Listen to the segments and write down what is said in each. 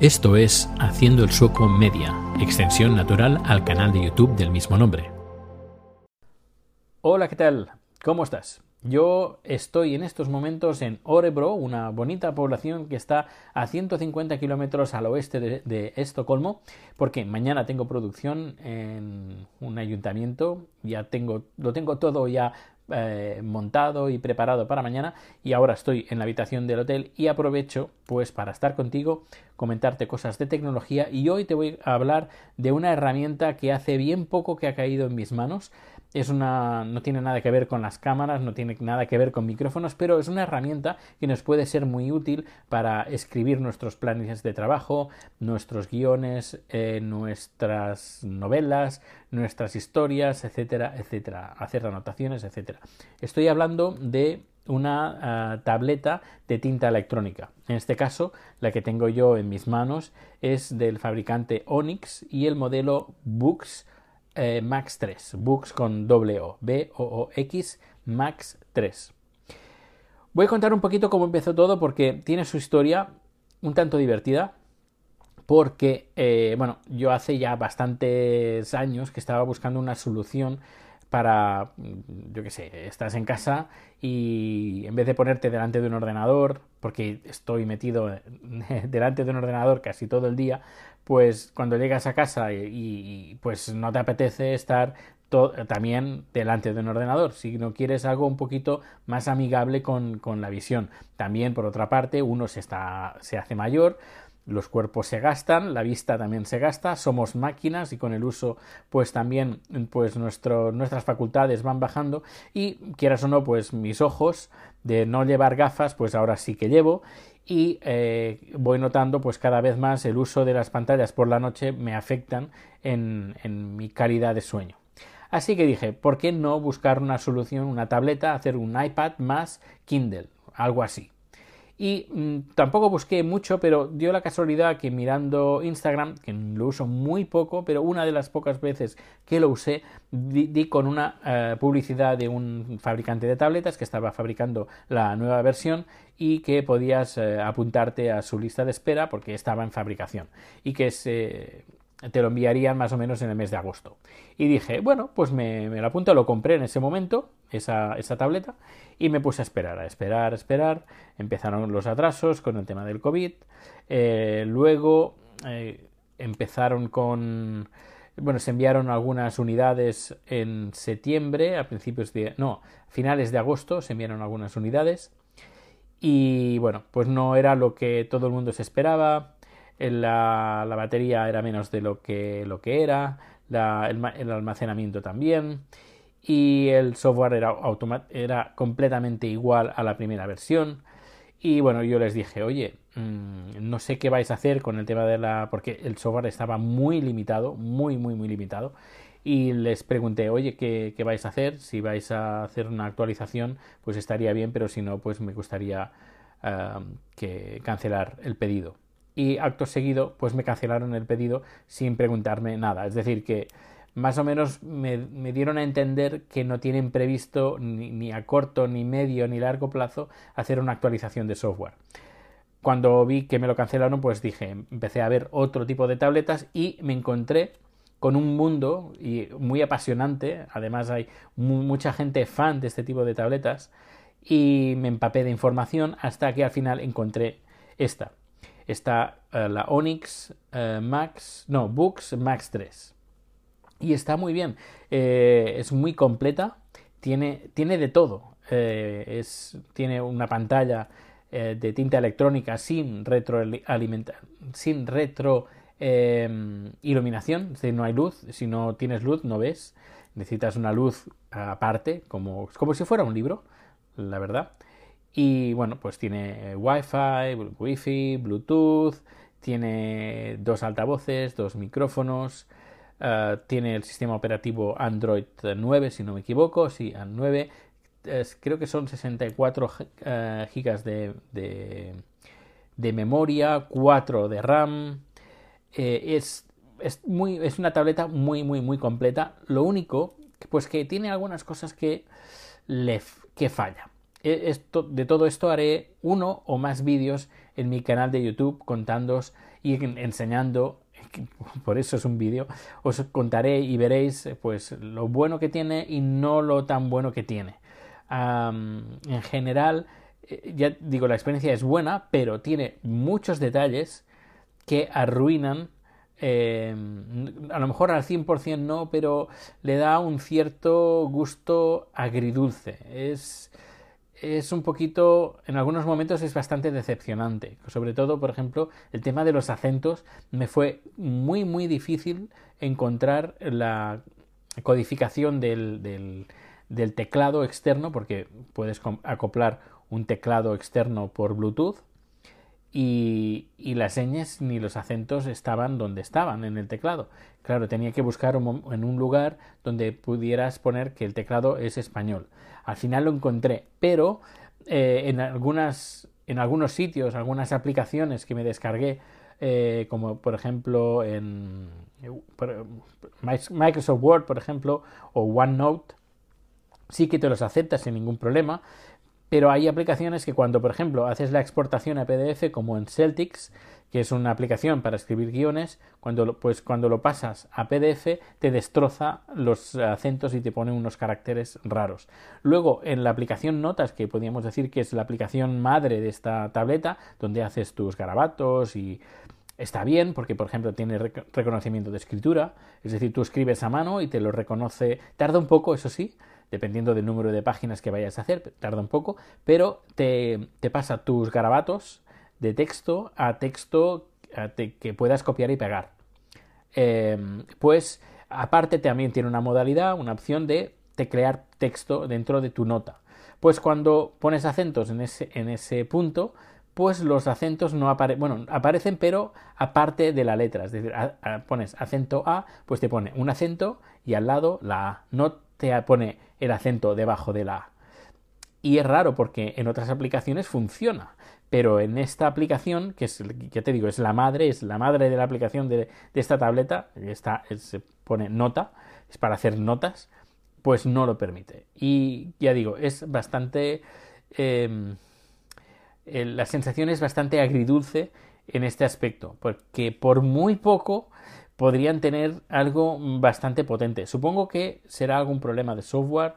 Esto es Haciendo el Sueco Media, extensión natural al canal de YouTube del mismo nombre. Hola, ¿qué tal? ¿Cómo estás? Yo estoy en estos momentos en Orebro, una bonita población que está a 150 kilómetros al oeste de, Estocolmo, porque mañana tengo producción en un ayuntamiento, ya tengo, lo tengo todo ya eh, montado y preparado para mañana y ahora estoy en la habitación del hotel y aprovecho pues para estar contigo, comentarte cosas de tecnología y hoy te voy a hablar de una herramienta que hace bien poco que ha caído en mis manos es una no tiene nada que ver con las cámaras, no tiene nada que ver con micrófonos, pero es una herramienta que nos puede ser muy útil para escribir nuestros planes de trabajo, nuestros guiones, eh, nuestras novelas, nuestras historias, etcétera, etcétera, hacer anotaciones, etcétera. Estoy hablando de una ah, tableta de tinta electrónica. En este caso, la que tengo yo en mis manos es del fabricante Onyx y el modelo Books eh, Max 3, Books con doble O, B-O-O-X Max 3. Voy a contar un poquito cómo empezó todo porque tiene su historia un tanto divertida. Porque, eh, bueno, yo hace ya bastantes años que estaba buscando una solución para, yo qué sé, estás en casa y en vez de ponerte delante de un ordenador, porque estoy metido delante de un ordenador casi todo el día, pues cuando llegas a casa y, pues no te apetece estar también delante de un ordenador, si no quieres algo un poquito más amigable con, con la visión. También, por otra parte, uno se, está, se hace mayor, los cuerpos se gastan, la vista también se gasta, somos máquinas y con el uso pues también pues nuestras facultades van bajando y quieras o no pues mis ojos de no llevar gafas pues ahora sí que llevo y eh, voy notando pues cada vez más el uso de las pantallas por la noche me afectan en, en mi calidad de sueño. Así que dije, ¿por qué no buscar una solución, una tableta, hacer un iPad más Kindle? Algo así. Y mm, tampoco busqué mucho, pero dio la casualidad que mirando Instagram, que lo uso muy poco, pero una de las pocas veces que lo usé, di, con una eh, publicidad de un fabricante de tabletas que estaba fabricando la nueva versión y que podías eh, apuntarte a su lista de espera porque estaba en fabricación y que se te lo enviarían más o menos en el mes de agosto. Y dije, bueno, pues me, lo apunto, lo compré en ese momento, esa, esa, tableta, y me puse a esperar, a esperar, a esperar. Empezaron los atrasos con el tema del COVID. Eh, luego eh, empezaron con... Bueno, se enviaron algunas unidades en septiembre, a principios de... No, finales de agosto se enviaron algunas unidades. Y bueno, pues no era lo que todo el mundo se esperaba la, la, batería era menos de lo que, lo que era, el, almacenamiento también y el software era, era completamente igual a la primera versión. Y bueno, yo les dije, oye, mm, no sé qué vais a hacer con el tema de la... porque el software estaba muy limitado, muy, muy, muy limitado. Y les pregunté, oye, ¿qué, qué vais a hacer? Si vais a hacer una actualización, pues estaría bien, pero si no, pues me gustaría ah, que cancelar el pedido y acto seguido pues me cancelaron el pedido sin preguntarme nada. Es decir, que más o menos me, dieron a entender que no tienen previsto ni, a corto, ni medio, ni largo plazo hacer una actualización de software. Cuando vi que me lo cancelaron, pues dije, empecé a ver otro tipo de tabletas y me encontré con un mundo y muy apasionante. Además hay mucha gente fan de este tipo de tabletas y me empapé de información hasta que al final encontré esta está eh, la Onyx eh, Max, no, Books Max 3. Y está muy bien, eh, es muy completa, tiene, tiene de todo. es, tiene una pantalla de tinta electrónica sin sin retro iluminación, es decir, no hay luz, si no tienes luz no ves, necesitas una luz aparte, como, como si fuera un libro, la verdad. Y bueno, pues tiene Wi-Fi, Wi-Fi, Bluetooth, tiene dos altavoces, dos micrófonos, eh, tiene el sistema operativo Android 9, si no me equivoco, sí, 9. creo que son 64 uh, gigas de, de, memoria, 4 de RAM. Eh, es, es, muy, es una tableta muy, muy, muy completa. Lo único, pues que tiene algunas cosas que, le, que fallan. E, de todo esto haré uno o más vídeos en mi canal de YouTube contándoos y enseñando por eso es un vídeo, os contaré y veréis pues lo bueno que tiene y no lo tan bueno que tiene. en general, eh, ya digo, la experiencia es buena, pero tiene muchos detalles que arruinan em, a lo mejor al 100% no, pero le da un cierto gusto agridulce. Es, es un poquito, en algunos momentos es bastante decepcionante. Sobre todo, por ejemplo, el tema de los acentos me fue muy, muy difícil encontrar la codificación del, del, teclado externo, porque puedes acoplar un teclado externo por Bluetooth y, las señas ni los acentos estaban donde estaban en el teclado. Claro, tenía que buscar en un lugar donde pudieras poner que el teclado es español. Al final lo encontré, pero eh, en, algunas, en algunos sitios, algunas aplicaciones que me descargué, eh, como por ejemplo en Microsoft Word, por ejemplo, o OneNote, sí que te los acepta sin ningún problema, pero hay aplicaciones que cuando, por ejemplo, haces la exportación a PDF, como en Celtics, que es una aplicación para escribir guiones, cuando lo, pues cuando lo pasas a PDF te destroza los acentos y te pone unos caracteres raros. Luego, en la aplicación Notas, que podríamos decir que es la aplicación madre de esta tableta, donde haces tus garabatos y está bien porque, por ejemplo, tiene reconocimiento de escritura, es decir, tú escribes a mano y te lo reconoce, tarda un poco, eso sí, dependiendo del número de páginas que vayas a hacer, tarda un poco, pero te, te pasa tus garabatos de texto a texto que puedas copiar y pegar. Em, pues aparte también tiene una modalidad, una opción de teclear texto dentro de tu nota. Pues cuando pones acentos en ese, en ese punto, pues los acentos no aparecen, bueno, aparecen pero aparte de la letra. Es decir, pones acento A, pues te pone un acento y al lado la A. No te pone el acento debajo de la A. Y es raro porque en otras aplicaciones funciona pero en esta aplicación, que es, ya te digo, es la madre, es la madre de la aplicación de, esta tableta, está, se pone nota, es para hacer notas, pues no lo permite. Y ya digo, es bastante... Em, la sensación es bastante agridulce en este aspecto, porque por muy poco podrían tener algo bastante potente. Supongo que será algún problema de software,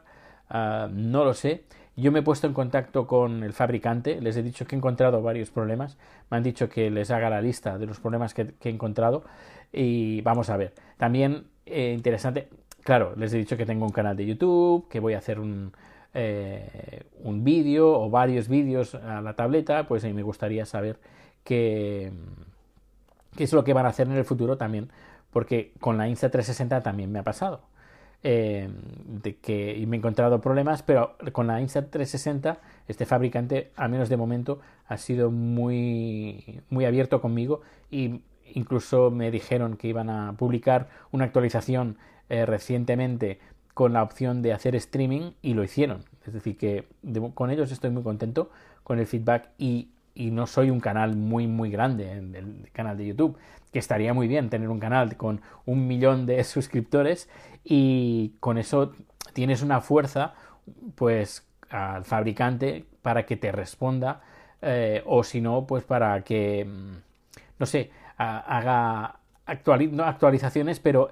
ah, no lo sé, yo me he puesto en contacto con el fabricante, les he dicho que he encontrado varios problemas, me han dicho que les haga la lista de los problemas que, he encontrado y vamos a ver. También eh, interesante, claro, les he dicho que tengo un canal de YouTube, que voy a hacer un, eh, un vídeo o varios vídeos a la tableta, pues me gustaría saber qué, qué es lo que van a hacer en el futuro también, porque con la Insta360 también me ha pasado eh, de que y me he encontrado problemas, pero con la Insta360 este fabricante, al menos de momento, ha sido muy, muy abierto conmigo y incluso me dijeron que iban a publicar una actualización eh, recientemente con la opción de hacer streaming y lo hicieron. Es decir, que con ellos estoy muy contento con el feedback y y no soy un canal muy muy grande en el canal de YouTube, que estaría muy bien tener un canal con un millón de suscriptores y con eso tienes una fuerza pues al fabricante para que te responda eh, o si no pues para que no sé haga actualizaciones pero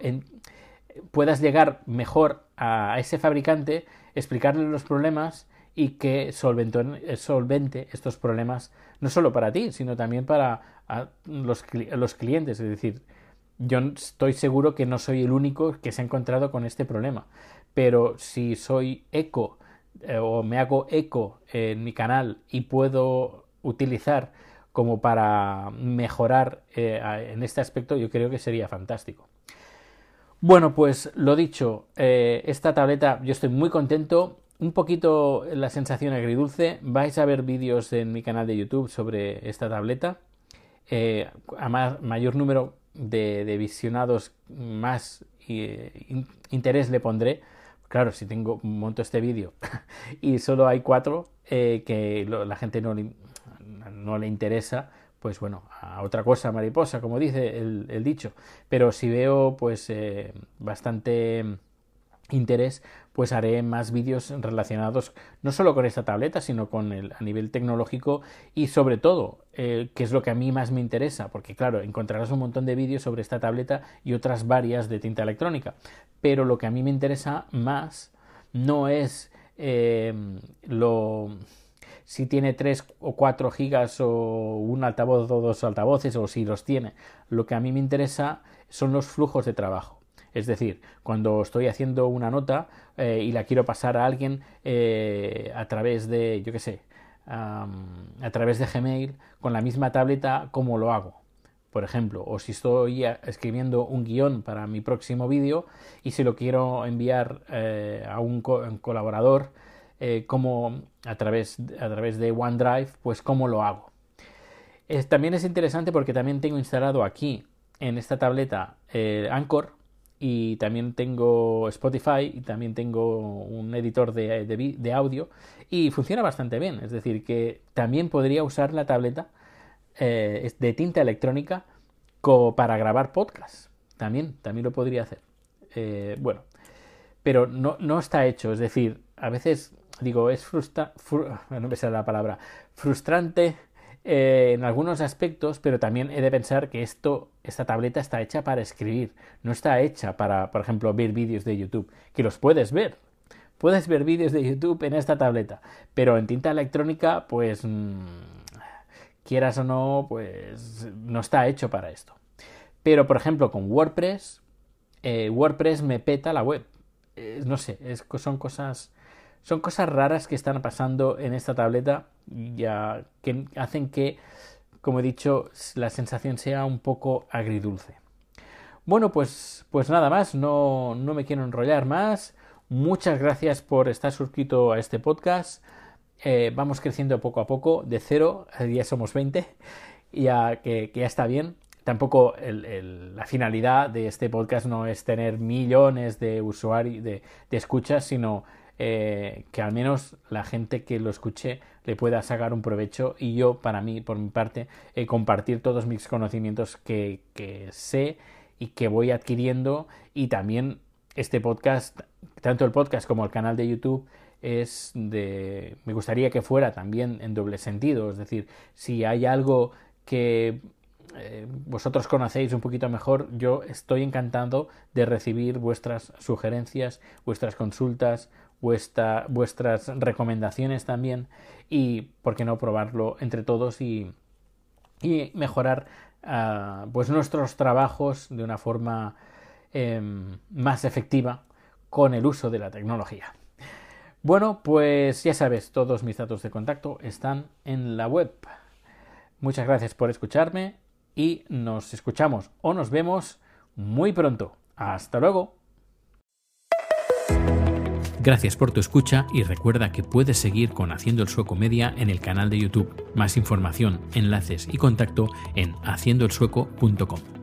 puedas llegar mejor a ese fabricante explicarle los problemas y que eh, solvente estos problemas no solo para ti, sino también para los, clientes. Es decir, yo estoy seguro que no soy el único que se ha encontrado con este problema, pero si soy eco eh, o me hago eco en mi canal y puedo utilizar como para mejorar eh, en este aspecto, yo creo que sería fantástico. Bueno, pues lo dicho, esta tableta yo estoy muy contento un poquito la sensación agridulce. Vais a ver vídeos en mi canal de YouTube sobre esta tableta. Eh, a mayor número de, visionados, más eh, interés le pondré. Claro, si tengo monto este vídeo y solo hay cuatro eh, que la gente no le, no le interesa, pues bueno, a otra cosa mariposa, como dice el, el dicho. Pero si veo pues bastante interés, pues haré más vídeos relacionados no solo con esta tableta, sino con el a nivel tecnológico y sobre todo, eh, que es lo que a mí más me interesa, porque claro, encontrarás un montón de vídeos sobre esta tableta y otras varias de tinta electrónica, pero lo que a mí me interesa más no es eh, lo si tiene 3 o 4 gigas o un altavoz o dos altavoces o si los tiene. Lo que a mí me interesa son los flujos de trabajo. Es decir, cuando estoy haciendo una nota eh, y la quiero pasar a alguien eh, a través de, yo qué sé, a través de Gmail con la misma tableta, ¿cómo lo hago? Por ejemplo, o si estoy escribiendo un guion para mi próximo vídeo y si lo quiero enviar eh, a un, colaborador a través, a través de OneDrive, pues cómo lo hago. también es interesante porque también tengo instalado aquí en esta tableta Anchor, y también tengo Spotify y también tengo un editor de, de, audio y funciona bastante bien. Es decir, que también podría usar la tableta eh, de tinta electrónica para grabar podcast. También, también lo podría hacer. Eh, bueno, pero no, no, está hecho. Es decir, a veces digo, es frustra, no me la palabra, frustrante eh, en algunos aspectos, pero también he de pensar que esto, esta tableta está hecha para escribir, no está hecha para, por ejemplo, ver vídeos de YouTube, que los puedes ver. Puedes ver vídeos de YouTube en esta tableta, pero en tinta electrónica, pues mm, quieras o no, pues no está hecho para esto. Pero, por ejemplo, con WordPress, eh, WordPress me peta la web. no sé, son cosas son cosas raras que están pasando en esta tableta ya que hacen que, como he dicho, la sensación sea un poco agridulce. Bueno, pues, pues nada más, no, no me quiero enrollar más. Muchas gracias por estar suscrito a este podcast. Eh, vamos creciendo poco a poco, de cero, ya somos 20, ya que, ya está bien. Tampoco la finalidad de este podcast no es tener millones de usuarios, de, de escuchas, sino eh, que al menos la gente que lo escuche le pueda sacar un provecho y yo, para mí, por mi parte, eh, compartir todos mis conocimientos que, que sé y que voy adquiriendo y también este podcast, tanto el podcast como el canal de YouTube, es de. me gustaría que fuera también en doble sentido. Es decir, si hay algo que eh, vosotros conocéis un poquito mejor, yo estoy encantado de recibir vuestras sugerencias, vuestras consultas, vuestras recomendaciones también y, ¿por qué no probarlo entre todos y, mejorar ah, pues nuestros trabajos de una forma em, más efectiva con el uso de la tecnología? Bueno, pues ya sabes, todos mis datos de contacto están en la web. Muchas gracias por escucharme y nos escuchamos o nos vemos muy pronto. Hasta luego. Gracias por tu escucha y recuerda que puedes seguir con Haciendo el Sueco Media en el canal de YouTube. Más información, enlaces y contacto en haciendoelsueco.com.